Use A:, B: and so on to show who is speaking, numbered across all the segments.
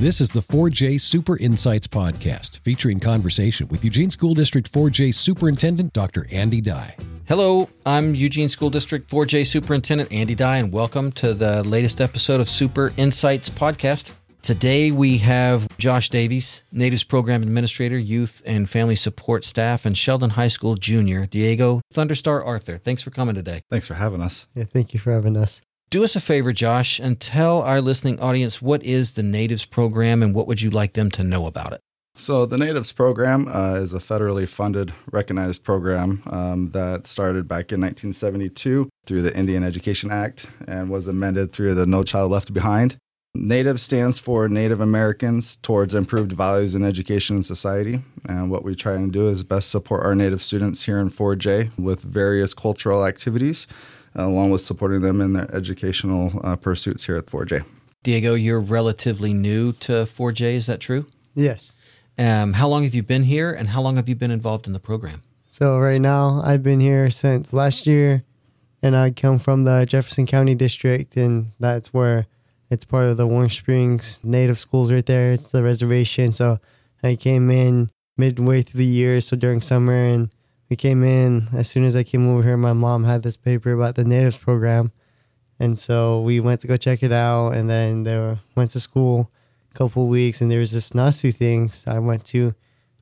A: This is the 4J Super Insights Podcast, featuring conversation with Eugene School District 4J Superintendent Dr. Andy Dey.
B: Hello, I'm Eugene School District 4J Superintendent Andy Dey, and welcome to the latest episode of Super Insights Podcast. Today we have Josh Davies, Natives Program Administrator, Youth and Family Support Staff, and Sheldon High School Junior, Diego Thunderstar Arthur. Thanks for coming today.
C: Thanks for having us.
D: Yeah, thank you for having us.
B: Do us a favor, Josh, and tell our listening audience what is the Natives Program and what would you like them to know about it?
C: So, the Natives Program uh, is a federally funded, recognized program um, that started back in 1972 through the Indian Education Act and was amended through the No Child Left Behind. Native stands for Native Americans towards improved values in education and society. And what we try and do is best support our Native students here in 4J with various cultural activities along with supporting them in their educational uh, pursuits here at 4J.
B: Diego, you're relatively new to 4J, is that true?
D: Yes.
B: Um, how long have you been here and how long have you been involved in the program?
D: So, right now, I've been here since last year, and I come from the Jefferson County District, and that's where it's part of the Warm Springs Native Schools right there. It's the reservation. So, I came in midway through the year, so during summer, and we came in as soon as I came over here. My mom had this paper about the natives program, and so we went to go check it out. And then they were, went to school a couple weeks, and there was this Nasu thing. So I went to,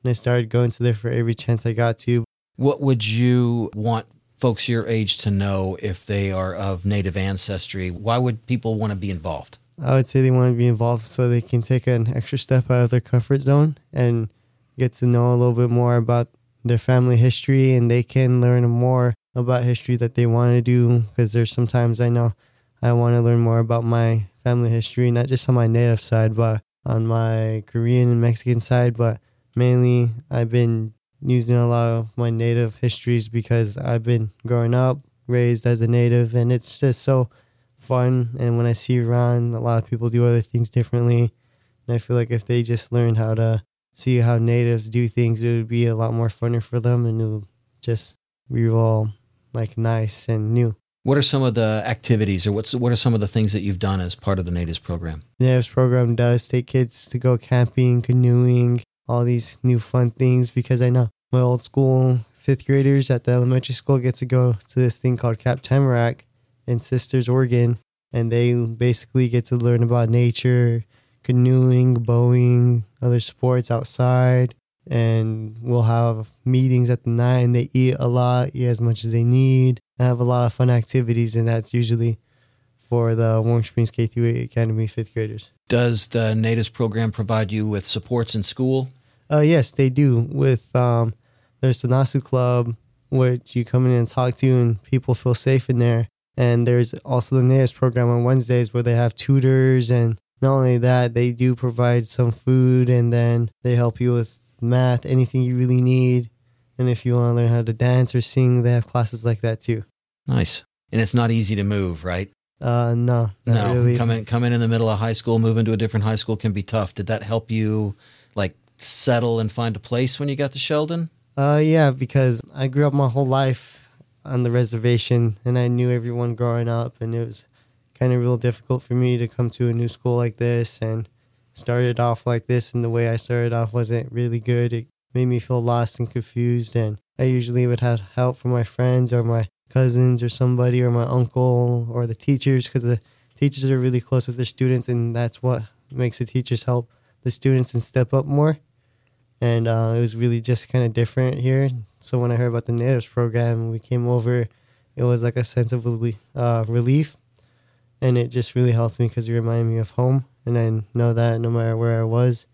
D: and I started going to there for every chance I got to.
B: What would you want folks your age to know if they are of native ancestry? Why would people want to be involved?
D: I would say they want to be involved so they can take an extra step out of their comfort zone and get to know a little bit more about their family history and they can learn more about history that they want to do because there's sometimes I know I want to learn more about my family history, not just on my native side, but on my Korean and Mexican side. But mainly, I've been using a lot of my native histories because I've been growing up, raised as a native, and it's just so fun. And when I see around, a lot of people do other things differently. And I feel like if they just learn how to see how natives do things, it would be a lot more funner for them and it would just be all like nice and new.
B: What are some of the activities or what's what are some of the things that you've done as part of the natives program?
D: The natives program does take kids to go camping, canoeing, all these new fun things because I know my old school fifth graders at the elementary school get to go to this thing called Camp Tamarack in Sisters, Oregon, and they basically get to learn about nature, canoeing, bowing, other sports outside. And we'll have meetings at the night and they eat a lot, eat as much as they need, and have a lot of fun activities. And that's usually for the Warm Springs K 8 Academy fifth graders.
B: Does the Natives program provide you with supports in school?
D: Uh, yes, they do. With um, there's the Nasu Club, which you come in and talk to, and people feel safe in there. And there's also the Natives program on Wednesdays where they have tutors and not only that, they do provide some food and then they help you with math, anything you really need. And if you want to learn how to dance or sing, they have classes like that too.
B: Nice. And it's not easy to move, right?
D: Uh, no,
B: no.
D: Really.
B: Coming coming in the middle of high school, moving to a different high school can be tough. Did that help you, like, settle and find a place when you got to Sheldon?
D: Uh, yeah, because I grew up my whole life on the reservation, and I knew everyone growing up, and it was kind of real difficult for me to come to a new school like this and started off like this and the way I started off wasn't really good. It made me feel lost and confused and I usually would have help from my friends or my cousins or somebody or my uncle or the teachers because the teachers are really close with their students and that's what makes the teachers help the students and step up more. And uh, it was really just kind of different here. So when I heard about the natives program, we came over. It was like a sense of uh, relief and it just really helped me because it reminded me of home and i know that no matter where i was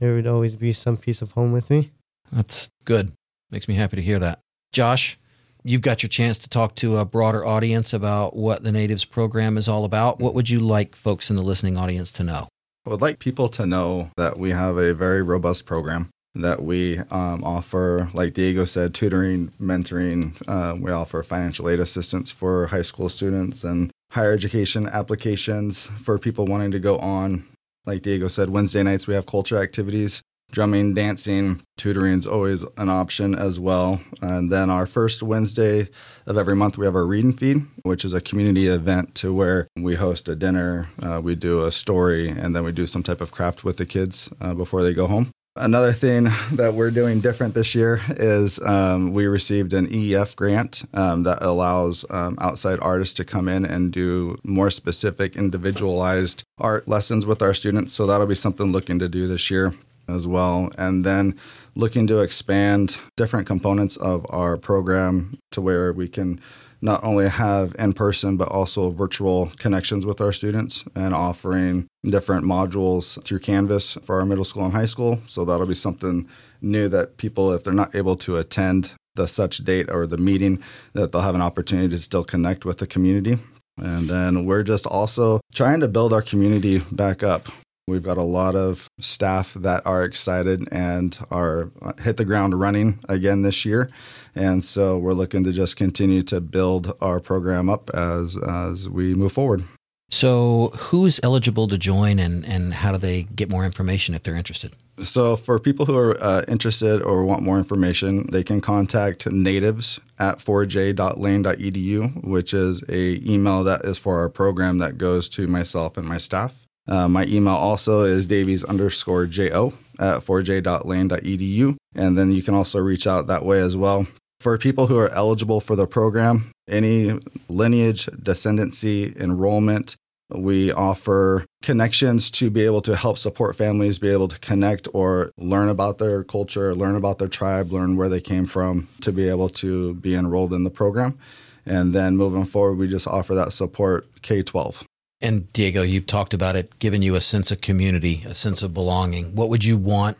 D: there would always be some piece of home with me.
B: That's good. Makes me happy to hear that. Josh you've got your chance to talk to a broader audience about what the natives program is all about. What would you like folks in the listening audience to know?
C: I would like people to know that we have a very robust program that we um, offer, like Diego said, tutoring, mentoring. Uh, we offer financial aid assistance for high school students and higher education applications for people wanting to go on. Like Diego said, Wednesday nights we have culture activities drumming, dancing, tutoring is always an option as well. And then our first Wednesday of every month, we have our read and feed, which is a community event to where we host a dinner, uh, we do a story, and then we do some type of craft with the kids uh, before they go home. Another thing that we're doing different this year is um, we received an EEF grant um, that allows um, outside artists to come in and do more specific, individualized art lessons with our students. So that'll be something looking to do this year as well. And then looking to expand different components of our program to where we can not only have in person but also virtual connections with our students and offering different modules through Canvas for our middle school and high school. So that'll be something new that people, if they're not able to attend the such date or the meeting, that they'll have an opportunity to still connect with the community. And then we're just also trying to build our community back up. We've got a lot of staff that are excited and are uh, hit the ground running again this year. And so we're looking to just continue to build our program up as as we move forward.
B: So, who's eligible to join and, and how do they get more information if they're interested?
C: So, for people who are uh, interested or want more information, they can contact natives at 4j.lane.edu, which is a email that is for our program that goes to myself and my staff. Uh, my email also is davies underscore jo at 4j.lane.edu. And then you can also reach out that way as well. For people who are eligible for the program, any lineage, descendancy, enrollment, we offer connections to be able to help support families be able to connect or learn about their culture, learn about their tribe, learn where they came from to be able to be enrolled in the program. And then moving forward, we just offer that support K 12.
B: And Diego, you've talked about it giving you a sense of community, a sense of belonging. What would you want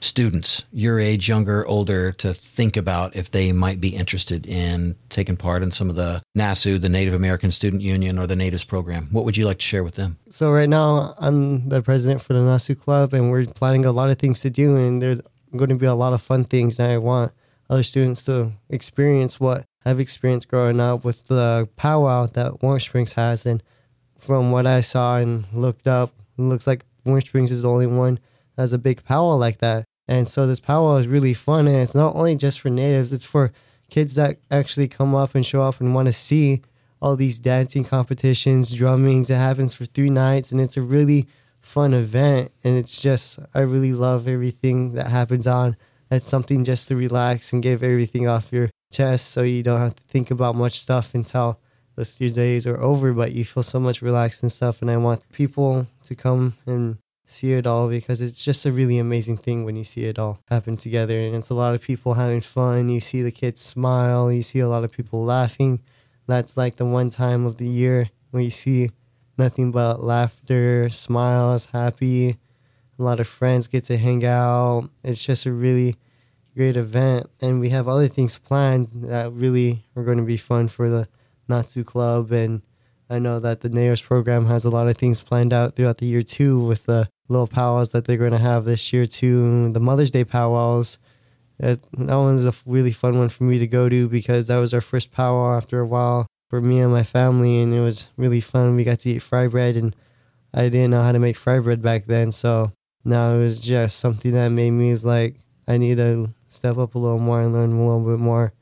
B: students, your age, younger, older, to think about if they might be interested in taking part in some of the NASU, the Native American Student Union, or the Natives program? What would you like to share with them?
D: So right now, I'm the president for the NASU Club, and we're planning a lot of things to do, and there's going to be a lot of fun things that I want other students to experience what I've experienced growing up with the powwow that Warm Springs has, and from what I saw and looked up, it looks like Warm Springs is the only one that has a big powwow like that. And so this powwow is really fun, and it's not only just for natives; it's for kids that actually come up and show up and want to see all these dancing competitions, drummings. It happens for three nights, and it's a really fun event. And it's just I really love everything that happens on. It's something just to relax and get everything off your chest, so you don't have to think about much stuff until those few days are over, but you feel so much relaxed and stuff. And I want people to come and see it all because it's just a really amazing thing when you see it all happen together. And it's a lot of people having fun. You see the kids smile, you see a lot of people laughing. That's like the one time of the year where you see nothing but laughter, smiles, happy. A lot of friends get to hang out. It's just a really great event. And we have other things planned that really are going to be fun for the NASU Club, and I know that the NAOS program has a lot of things planned out throughout the year too, with the little powwows that they're going to have this year too. The Mother's Day powwows. That, that one's a really fun one for me to go to because that was our first powwow after a while for me and my family, and it was really fun. We got to eat fry bread, and I didn't know how to make fry bread back then, so now it was just something that made me is like I need to step up a little more and learn a little bit more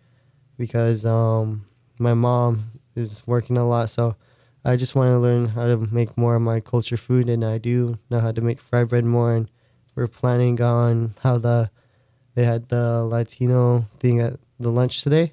D: because um, my mom is working a lot. So I just want to learn how to make more of my culture food, and I do know how to make fry bread more. And we're planning on how the they had the Latino thing at the lunch today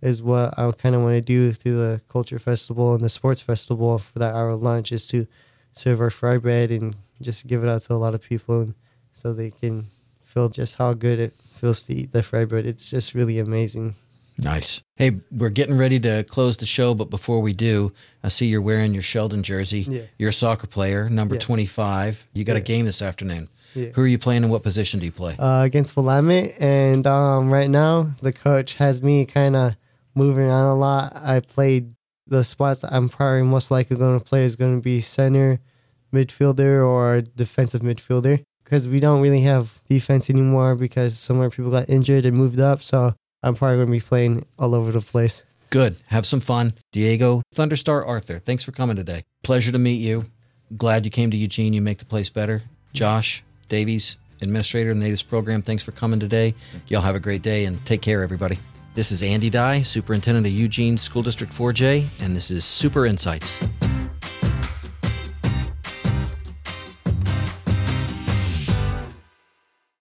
D: is what I kind of want to do through the culture festival and the sports festival for that hour lunch is to serve our fry bread and just give it out to a lot of people and so they can feel just how good it feels to eat the fry bread. It's just really amazing.
B: Nice. Hey, we're getting ready to close the show, but before we do, I see you're wearing your Sheldon jersey.
D: Yeah.
B: You're a soccer player, number
D: Yes.
B: 25. You got a game this afternoon.
D: Yeah.
B: Who are you playing and what position do you play?
D: uh, against Willamette, and um, right now the coach has me kind of moving on a lot. I played the spots I'm probably most likely going to play is going to be center, midfielder, or defensive midfielder because we don't really have defense anymore because some more people got injured and moved up. So I'm probably going to be playing all over the place.
B: Good. Have some fun. Diego, Thunderstar Arthur, thanks for coming today. Pleasure to meet you. Glad you came to Eugene. You make the place better. Josh, Davies, administrator of the Natives program. Thanks for coming today. Y'all have a great day and take care, everybody. This is Andy Dey, Superintendent of Eugene School District 4J, and this is Super Insights.